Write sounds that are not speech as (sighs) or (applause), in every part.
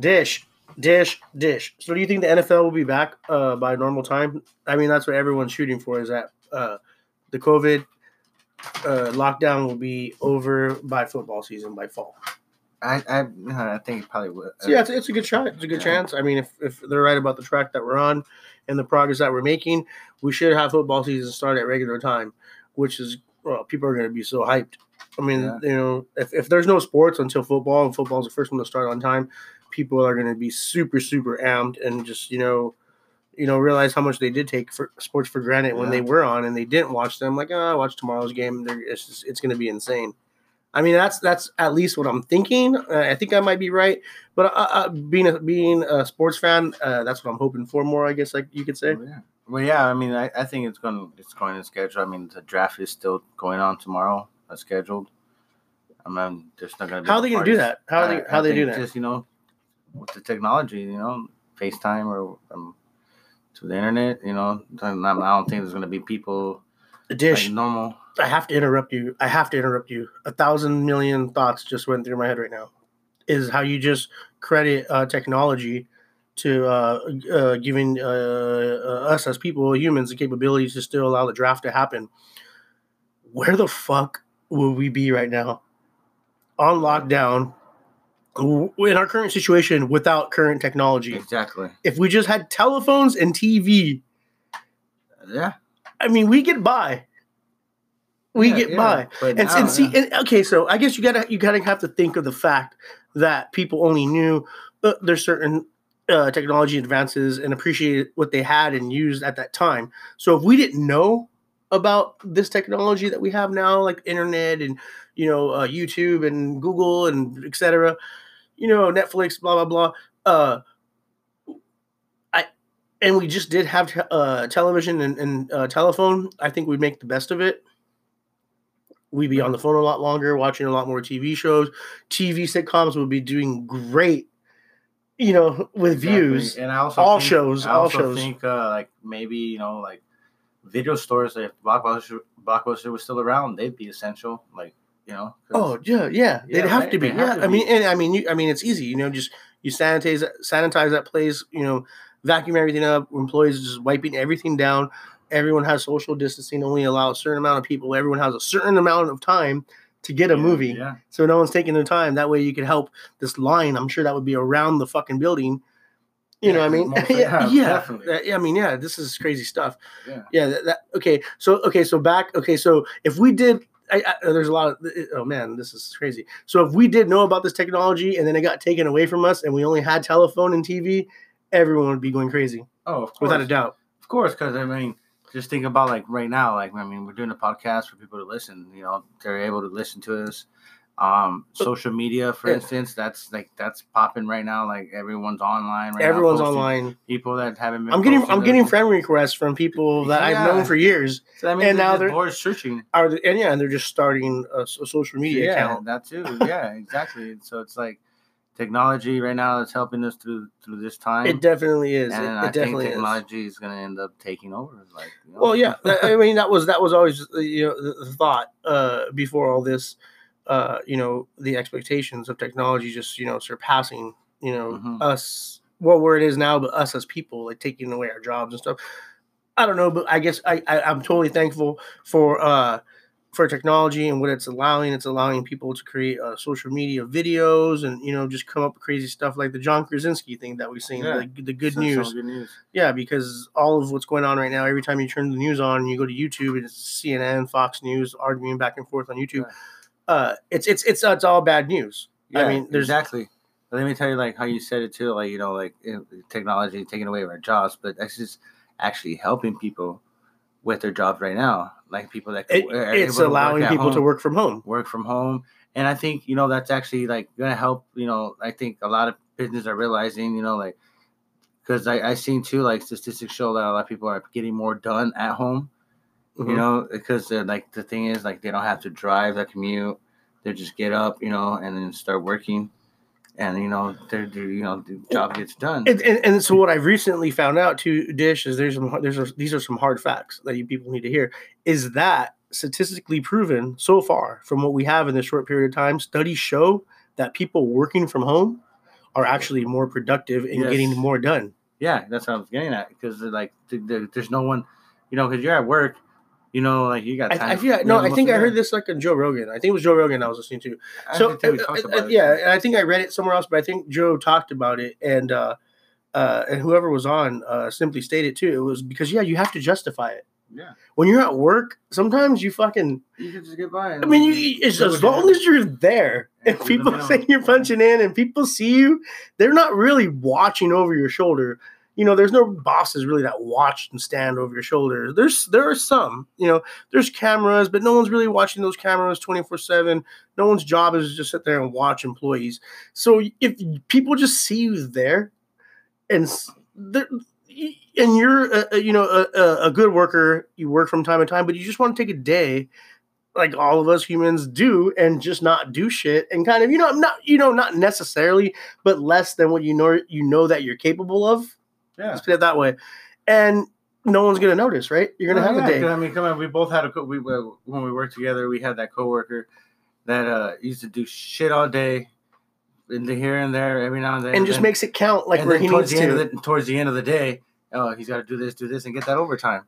Dish, dish, dish. So do you think the NFL will be back uh, by normal time? I mean, that's what everyone's shooting for. Is that uh, the COVID uh, lockdown will be over by football season by fall? I I, I think it probably would. So yeah, it's, it's a good shot. It's a good Yeah. chance. I mean, if, if they're right about the track that we're on and the progress that we're making, we should have football season start at regular time, which is well, people are going to be so hyped. I mean, Yeah. you know, if, if there's no sports until football and football's the first one to start on time, people are going to be super super amped and just you know, you know, realize how much they did take for sports for granted when Yeah. they were on and they didn't watch them. Like, oh, I watch tomorrow's game. They're, it's just, it's going to be insane. I mean, that's that's at least what I'm thinking. Uh, I think I might be right, but uh, uh, being a being a sports fan, uh, that's what I'm hoping for more. I guess, like you could say. Well, yeah. Well, yeah. I mean, I, I think it's going. It's going to schedule. I mean, the draft is still going on tomorrow. As scheduled. I mean, there's not going to be. How are they going to do that? How are I- they how I they do that? Just you know, with the technology, you know, FaceTime or um, to the internet. You know, I don't think there's going to be people dish. like normal. I have to interrupt you. I have to interrupt you. A thousand million thoughts just went through my head right now. Is how you just credit uh, technology to uh, uh, giving uh, uh, us as people, humans, the capability to still allow the draft to happen. Where the fuck will we be right now? On lockdown, in our current situation, without current technology. Exactly. If we just had telephones and TV, Yeah. I mean, we get by. We Yeah, get yeah. by. But and, now, and see yeah. and, okay so i guess you gotta you gotta have to think of the fact that people only knew uh, there's certain uh, technology advances and appreciated what they had and used at that time so if we didn't know about this technology that we have now like internet and you know uh, youtube and google and etc you know netflix blah blah blah uh i and we just did have te- uh, television and, and uh, telephone i think we'd make the best of it we'd be on the phone a lot longer, watching a lot more TV shows. TV sitcoms would be doing great, you know, with Exactly. views. And I also all think- shows, I all shows. think uh, like maybe you know like video stores if Blockbuster Blockbuster was still around, they'd be essential. Like you know. Oh yeah, yeah, Yeah, they'd have right? to be. They Yeah, to I mean, and I mean, you, I mean, it's easy. You know, just you sanitize sanitize that place. You know, vacuum everything up. Employees just wiping everything down. Everyone has social distancing. Only allow a certain amount of people. Everyone has a certain amount of time to get a Yeah, movie. Yeah. So no one's taking their time. That way you could help this line. I'm sure that would be around the fucking building. You know what I mean? (laughs) yeah, yeah, yeah. yeah, I mean, yeah, this is crazy stuff. Yeah. Yeah, that, that okay. So okay, so back okay, so if we did I, I, there's a lot of oh man, this is crazy. So if we did know about this technology and then it got taken away from us and we only had telephone and TV, everyone would be going crazy Oh, of course. without a doubt. Of course, because I mean, just think about like right now. Like I mean, we're doing a podcast for people to listen. You know, they're able to listen to us. Um, social media, for Yeah. instance, that's like that's popping right now. Like everyone's online right now. Everyone's online. People that haven't been. I'm getting I'm getting friend requests from people that I've known for years. So, I mean, and now they're- bored searching. Are the, and yeah, and they're just starting a, a social media yeah, account. that too. Yeah, exactly. So it's like technology right now is helping us through through this time. It definitely is. and it, I it think definitely is. technology is. going to end up taking over. Like, you know? Well, yeah. I mean, that was that was always you know the, the thought uh, before all this. Uh, you know, the expectations of technology just you know surpassing you know Mhm. us. Well, where it is now, but us as people, like taking away our jobs and stuff. I don't know, but I guess I, I I'm totally thankful for uh for technology and what it's allowing. It's allowing people to create uh, social media videos and you know just come up with crazy stuff like the John Krasinski thing that we've seen. Yeah. The, the good news. Good news. Yeah, because all of what's going on right now, every time you turn the news on, you go to YouTube, and it's CNN, Fox News arguing back and forth on YouTube. Right. Uh, it's it's it's it's all bad news. I mean, there's- exactly. Let me tell you, like how you said it too, like you know, like technology taking away our jobs, but that's just actually helping people with their jobs right now. Like people that It, are it's to allowing at people to work from home. work from home, and I think you know that's actually like gonna help. You know, I think a lot of businesses are realizing, you know, like because I I seen too, like statistics show that a lot of people are getting more done at home. Mhm. You know, because they're like the thing is like they don't have to drive, the commute. They just get up, you know, and then start working, and you know, they're, they're you know the job gets done. And, and, and so what I've recently found out too, Dish, is there's some there's a, these are some hard facts that you people need to hear. Is that statistically proven so far from what we have in this short period of time? Studies show that people working from home are actually more productive in Yes. getting more done. Yeah, that's what I was getting at. Because like, th- th- there's no one, you know, because you're at work, you know, like you got. I, Time I feel you no. I think I heard this like on Joe Rogan. I think it was Joe Rogan I was listening to. I So think we uh, talked uh, it. yeah, and I think I read it somewhere else, but I think Joe talked about it, and uh, uh, and whoever was on uh, simply stated too. It was because yeah, you have to justify it yeah. when you're at work. Sometimes you fucking. You can just get by. I mean, you, as, as long as you're there, Yeah, and people (laughs) alone. say you're punching in, and people see you, they're not really watching over your shoulder. You know, there's no bosses really that watch and stand over your shoulder. There's there are some, you know, there's cameras, but no one's really watching those cameras 24 seven. No one's job is to just sit there and watch employees. So if people just see you there, and and you're a, you know a- a good worker, you work from time to time, but you just want to take a day like all of us humans do and just not do shit and kind of you know not you know not necessarily but less than what you know you know that you're capable of yeah. let's put it that way and no one's gonna notice right you're gonna Oh, have yeah, a day I mean, come on. We both had a co- we uh, when we worked together. We had that coworker that uh used to do shit all day, into here and there, every now and then, and just then- makes it count like where he towards needs the end to of the, towards the end of the day, oh, he's got to do this, do this, and get that overtime.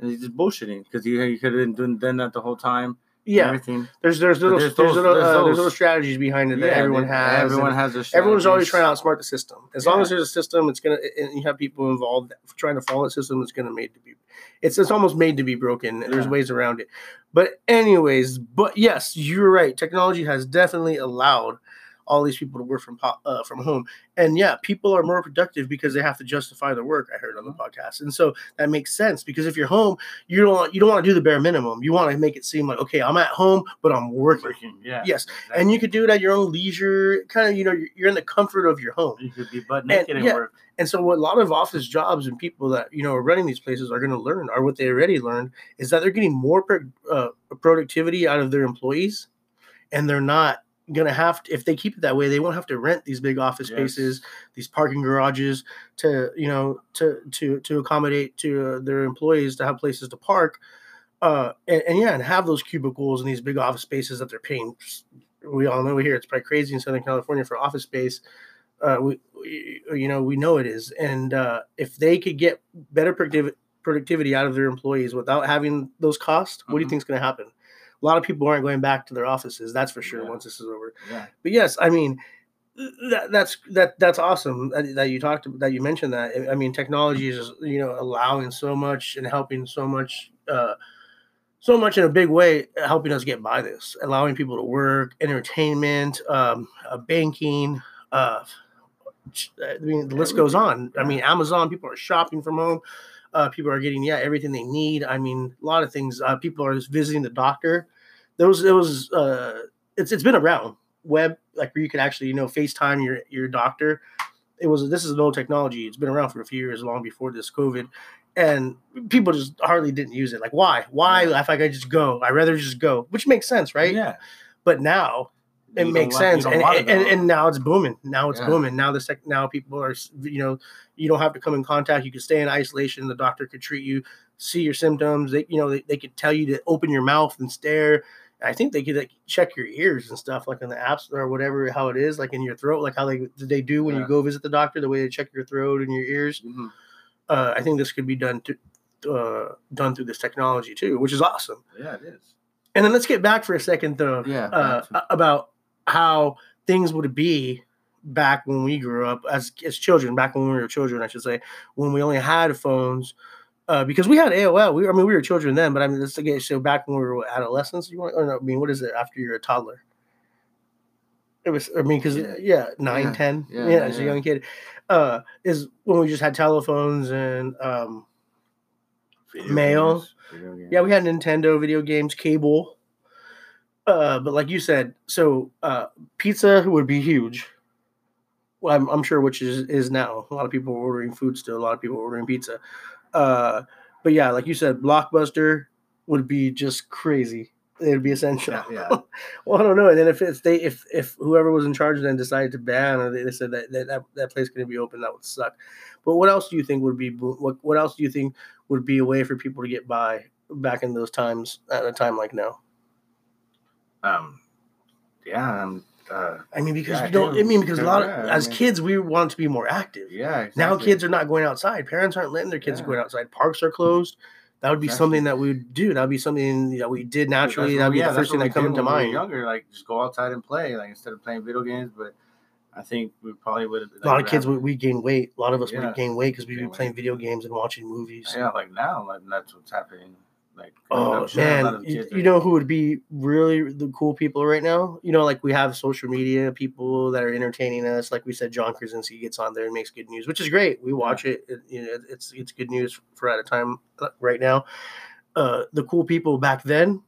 And he's just bullshitting because you, you could have been doing done that the whole time. Yeah. everything. there's there's little there's there's, those- little there's uh, there's little strategies behind it that Yeah, everyone they- has Everyone has their. everyone's always trying to outsmart the system. As long as there's a system it's gonna and you have people involved trying to follow the system it's gonna made to be it's it's almost made to be broken. There's ways around it. But anyways but yes you're right. Technology has definitely allowed all these people to work from po- uh, from home and yeah people are more productive because they have to justify their work i heard on the podcast and so that makes sense because if you're home you don't want you don't want to do the bare minimum you want to make it seem like okay i'm at home but i'm working Working, yeah. Yes, and you could do it at your own leisure kind of you know you're, in the comfort of your home you could be butt naked and, yeah. work. and so what a lot of office jobs and people that you know are running these places are going to learn or what they already learned is that they're getting more pro- uh, productivity out of their employees and they're not going to have to if they keep it that way they won't have to rent these big office Yes. spaces these parking garages to you know to to to accommodate to uh, their employees to have places to park uh and, and yeah and have those cubicles and these big office spaces that they're paying we all know here it's probably crazy in southern california for office space uh, we, we you know we know it is and uh, if they could get better productiv- productivity out of their employees without having those costs what do you Mhm. think is going to happen a lot of people aren't going back to their offices that's for sure Yeah. once this is over. Yeah. but yes i mean that, that's that that's awesome that, that you talked that you mentioned that. I mean technology is you know allowing so much and helping so much uh so much in a big way helping us get by this allowing people to work entertainment um uh, banking uh i mean the list goes on. I mean amazon people are shopping from home uh people are getting yeah everything they need. I mean a lot of things uh people are just visiting the doctor there was it was uh it's it's been around web like where you could actually you know FaceTime your your doctor. It was this is an old technology. It's been around for a few years, long before this COVID, and people just hardly didn't use it. Like why? Why if I could just go? I'd rather just go, which makes sense, right? Yeah. But now it You makes sense, and, and, and and now it's booming. Now it's Yeah. booming. Now this tech, now people are you know you don't have to come in contact. You can stay in isolation. The doctor could treat you, see your symptoms. They you know they, they could tell you to open your mouth and stare. I think they could like check your ears and stuff, like in the apps or whatever, how it is, like in your throat, like how they they do when you go visit the doctor, the way they check your throat and your ears. Mhm. Uh, I think this could be done to, uh, done through this technology too, which is awesome. Yeah, it is. And then let's get back for a second, though, Yeah, uh, about how things would be back when we grew up as as children. Back when we were children, I should say, when we only had phones. Uh, because we had AOL, we I mean we were children then, but I mean let's again so back when we were adolescents. You want? Or no, I mean, what is it after you're a toddler? It was I mean because Yeah. yeah, nine, Yeah. ten, Yeah, yeah, as a young kid, uh, is when we just had telephones and um, Video Mail. games. yeah, we had Nintendo video games, cable. Uh, but like you said, so uh, pizza would be huge. Well, I'm, I'm sure which is is now. A lot of people are ordering food still. A lot of people are ordering pizza. Uh, but yeah, like you said, Blockbuster would be just crazy. It would be essential. Yeah, yeah. (laughs) well, I don't know. And then if it's they if if whoever was in charge then decided to ban or they, they said that that, that that place couldn't be open, that would suck. But what else do you think would be what what else do you think would be a way for people to get by back in those times at a time like now? Um, yeah, um, uh, I mean, because Yeah, we don't. I mean, because a lot of yeah, I as mean- kids we want to be more active. yeah. Exactly. Now kids are not going outside. Parents aren't letting their kids Yeah. going outside. Parks are closed. That would be Exactly. something that we would do. That would be something that we did naturally. That would be the first thing that comes to when we were mind. Younger, like just go outside and play, like instead of playing video games. But I think we probably would. A lot of kids we, we gain weight. A lot of us would gain weight because we've Gain been weight. playing video games and watching movies. Yeah, like now, like that's what's happening. Like Oh I'm a lot man, you, you know who would be really the cool people right now? You know, like we have social media people that are entertaining us. Like we said, John Krasinski gets on there and makes good news, which is great. We watch it. it you know, it's it's good news for at a time uh, right now. Uh, the cool people back then,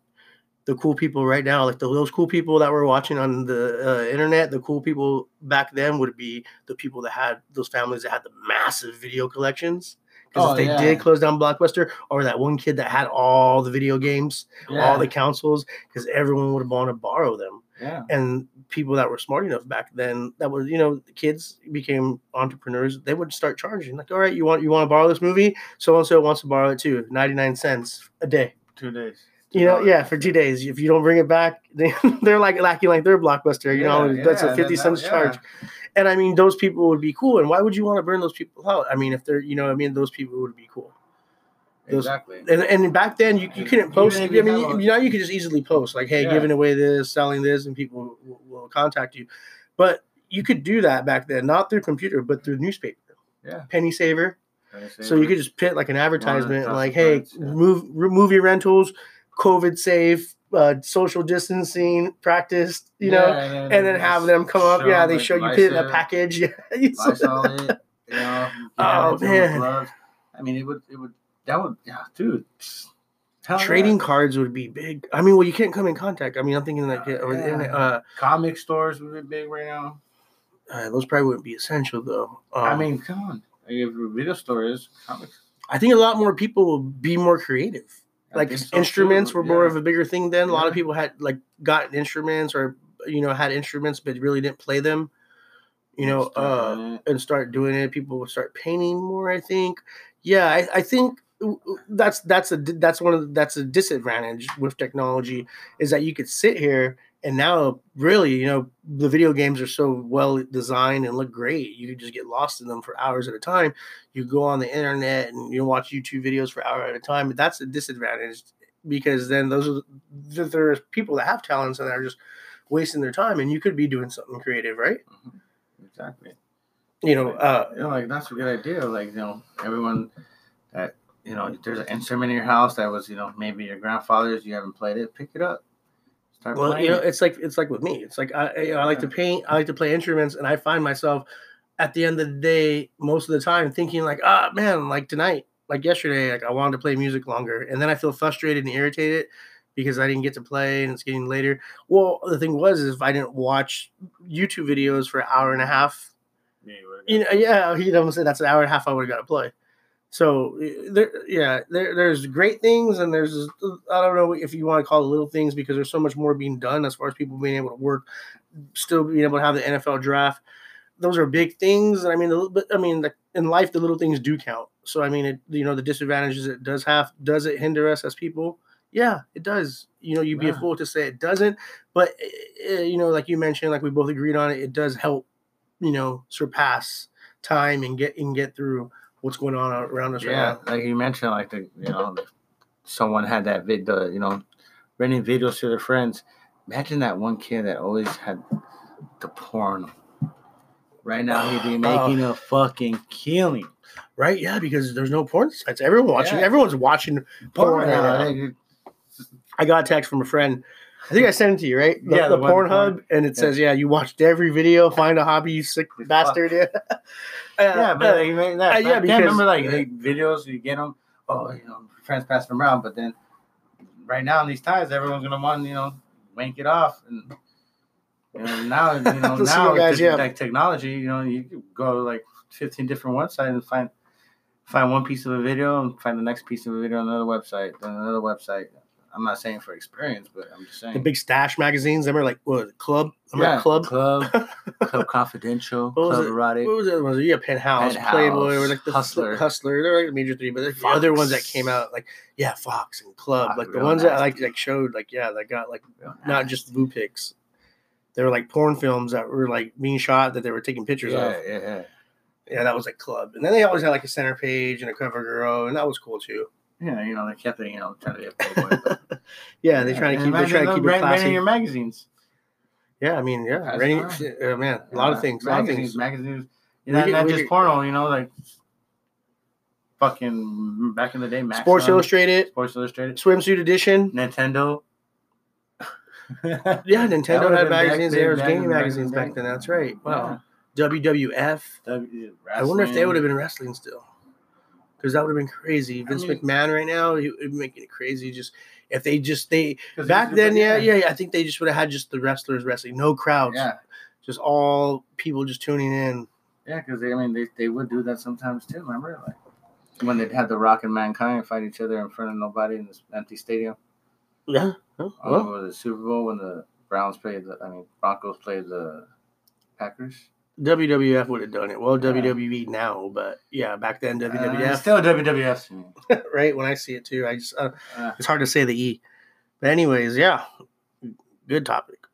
the cool people right now, like the, those cool people that were watching on the uh, internet, the cool people back then would be the people that had those families that had the massive video collections. Because Oh, if they yeah. did close down Blockbuster, or that one kid that had all the video games, yeah, all the consoles because everyone would want to borrow them. yeah, And people that were smart enough back then, that was you know, kids became entrepreneurs. They would start charging like, all right, you want you want to borrow this movie? So and so wants to borrow it too, ninety nine cents a day. two days. You know, yeah, for two days. If you don't bring it back, (laughs) they, they're like acting like they're blockbuster. You know, Yeah, that's a fifty cents that- charge. And I mean, those people would be cool. And why would you want to burn those people out? I mean, if they're, you know, I mean, those people would be cool. Those- Exactly. And, and back then, you, you couldn't post. I if you mean, you, now you could just easily post like, "Hey, Yeah. giving away this, selling this," and people will, will contact you. But you could do that back then, not through computer, but through newspaper. Yeah. Penny saver. Penny So you could just put like an advertisement, like, "Hey, yeah. move, re- movie rentals, COVID safe, uh, social distancing practice." You know, Yeah, and then have them come up. Yeah, they like, show you put in a package. (laughs) Yeah, you Lysol it, you know. (laughs) Oh, man. gloves. I mean, it would, it would, that would, yeah, dude. Hell yeah. Trading cards would be big. I mean, well, you can't come in contact. I mean, I'm thinking like, Uh, uh, over the yeah. internet, uh, comic stores would be big right now. uh, those probably wouldn't be essential though. Um, I mean, come on. If a video store is comics, I think a lot more people will be more creative. Like so, instruments too, were more yeah. of a bigger thing then. A lot of people had like gotten instruments or you know had instruments but really didn't play them. You know, uh, and start doing it. People would start painting more. I think. Yeah, I, I think that's that's a that's one of the, that's a disadvantage with technology is that you could sit here and now really you know the video games are so well designed and look great you could just get lost in them for hours at a time you go on the internet and you watch youtube videos for hour at a time but that's a disadvantage because then those are the, there's people that have talents and they're just wasting their time and you could be doing something creative right Mhm. Exactly. you know uh You know, like that's a good idea. Like, you know, everyone that you know, there's an instrument in your house that was, you know, maybe your grandfather's, you haven't played it, pick it up. Start Well, playing. you know, it's like it's like with me. It's like I I, I like to paint. I like to play instruments, and I find myself at the end of the day, most of the time, thinking like, ah, man, like tonight, like yesterday, like I wanted to play music longer, and then I feel frustrated and irritated because I didn't get to play, and it's getting later. Well, the thing was, is if I didn't watch YouTube videos for an hour and a half, Yeah, you you know, yeah, you know, say that's an hour and a half I would have got to play. So eh, there, yeah, there, there's great things, and there's I don't know if you want to call it little things because there's so much more being done as far as people being able to work, still being able to have the NFL draft. Those are big things, and I mean, but I mean, the, in life, the little things do count. So I mean, it, you know, the disadvantages it does have, does it hinder us as people? Yeah, it does. You know, you'd be a fool to say it doesn't, but eh, you know, like you mentioned, like we both agreed on it, it does help. You know, surpass time and get and get through what's going on around us yeah, right now. like you mentioned, like the you know, someone had that vid, the you know, renting videos to their friends. Imagine that one kid that always had the porn. Right now, he'd be (sighs) Oh. making a fucking killing. Right? Yeah, because there's no porn sites. Everyone watching. Yeah. Everyone's watching porn. now. now. I got a text from a friend. I think I sent it to you, right? The, Yeah, the, the Pornhub, and it yeah. says, "Yeah, you watched every video. Find a hobby, you sick bastard." (laughs) Yeah, Yeah, but like, that, uh, yeah, yeah, because- remember like they videos you get them. Oh, you know, friends pass them around, but then right now in these times, everyone's gonna want you know wank it off, and you know now you (laughs) know now guys, with yeah. like technology, you know you go to like fifteen different websites and find find one piece of a video and find the next piece of a video on another website, then another website. I'm not saying for experience, but I'm just saying. the big stash magazines. Them are like what club? Remember yeah, club. club, (laughs) club confidential, What club erotic. What was it? Was it yeah, Penthouse, Penthouse, Playboy, or like the Hustler. Hustler? They're like the major three, but like the other ones that came out, like yeah, Fox and Club, Fox, like the ones that like like showed like yeah, that got like Real not nasty. just blue pics. They were like porn films that were like being shot that they were taking pictures Yeah, of. yeah, yeah. Yeah, that was like club. And then they always had like a center page and a cover girl, and that was cool too. Yeah, you know, they kept it, you know, trying to get Playboy. (laughs) But, Yeah, they're trying to keep. They're trying to keep it classy. your magazines. Yeah, I mean, yeah, That's rainy, uh, man, a lot of things, a lot of magazines, things. magazines. We Not, not just porno, you know, like fucking back in the day, Max Sports Sun, Illustrated, Sports Illustrated, swimsuit edition. Nintendo. (laughs) Yeah, Nintendo had magazines. There was gaming in- back in magazines back then. That's right. Wow. WWF. Yeah. I wonder if they would have been wrestling still, because that would have been crazy. I Vince mean- McMahon right now, he would be making it crazy. Just if they just they back then, yeah, yeah, yeah. I think they just would have had just the wrestlers wrestling, no crowds, Yeah, just all people just tuning in. yeah, because they, I mean, they, they would do that sometimes too. Remember, like when they'd have the Rock and Mankind fight each other in front of nobody in this empty stadium. Yeah. Oh, well, it Super Bowl when the Browns played the, I mean, Broncos played the Packers. WWF would have done it. Well, Yeah. WWE now, but yeah, back then Uh, WWF. still WWF. (laughs) right when I see it too, I just uh, Uh, it's hard to say the e. But anyways, yeah, good topic.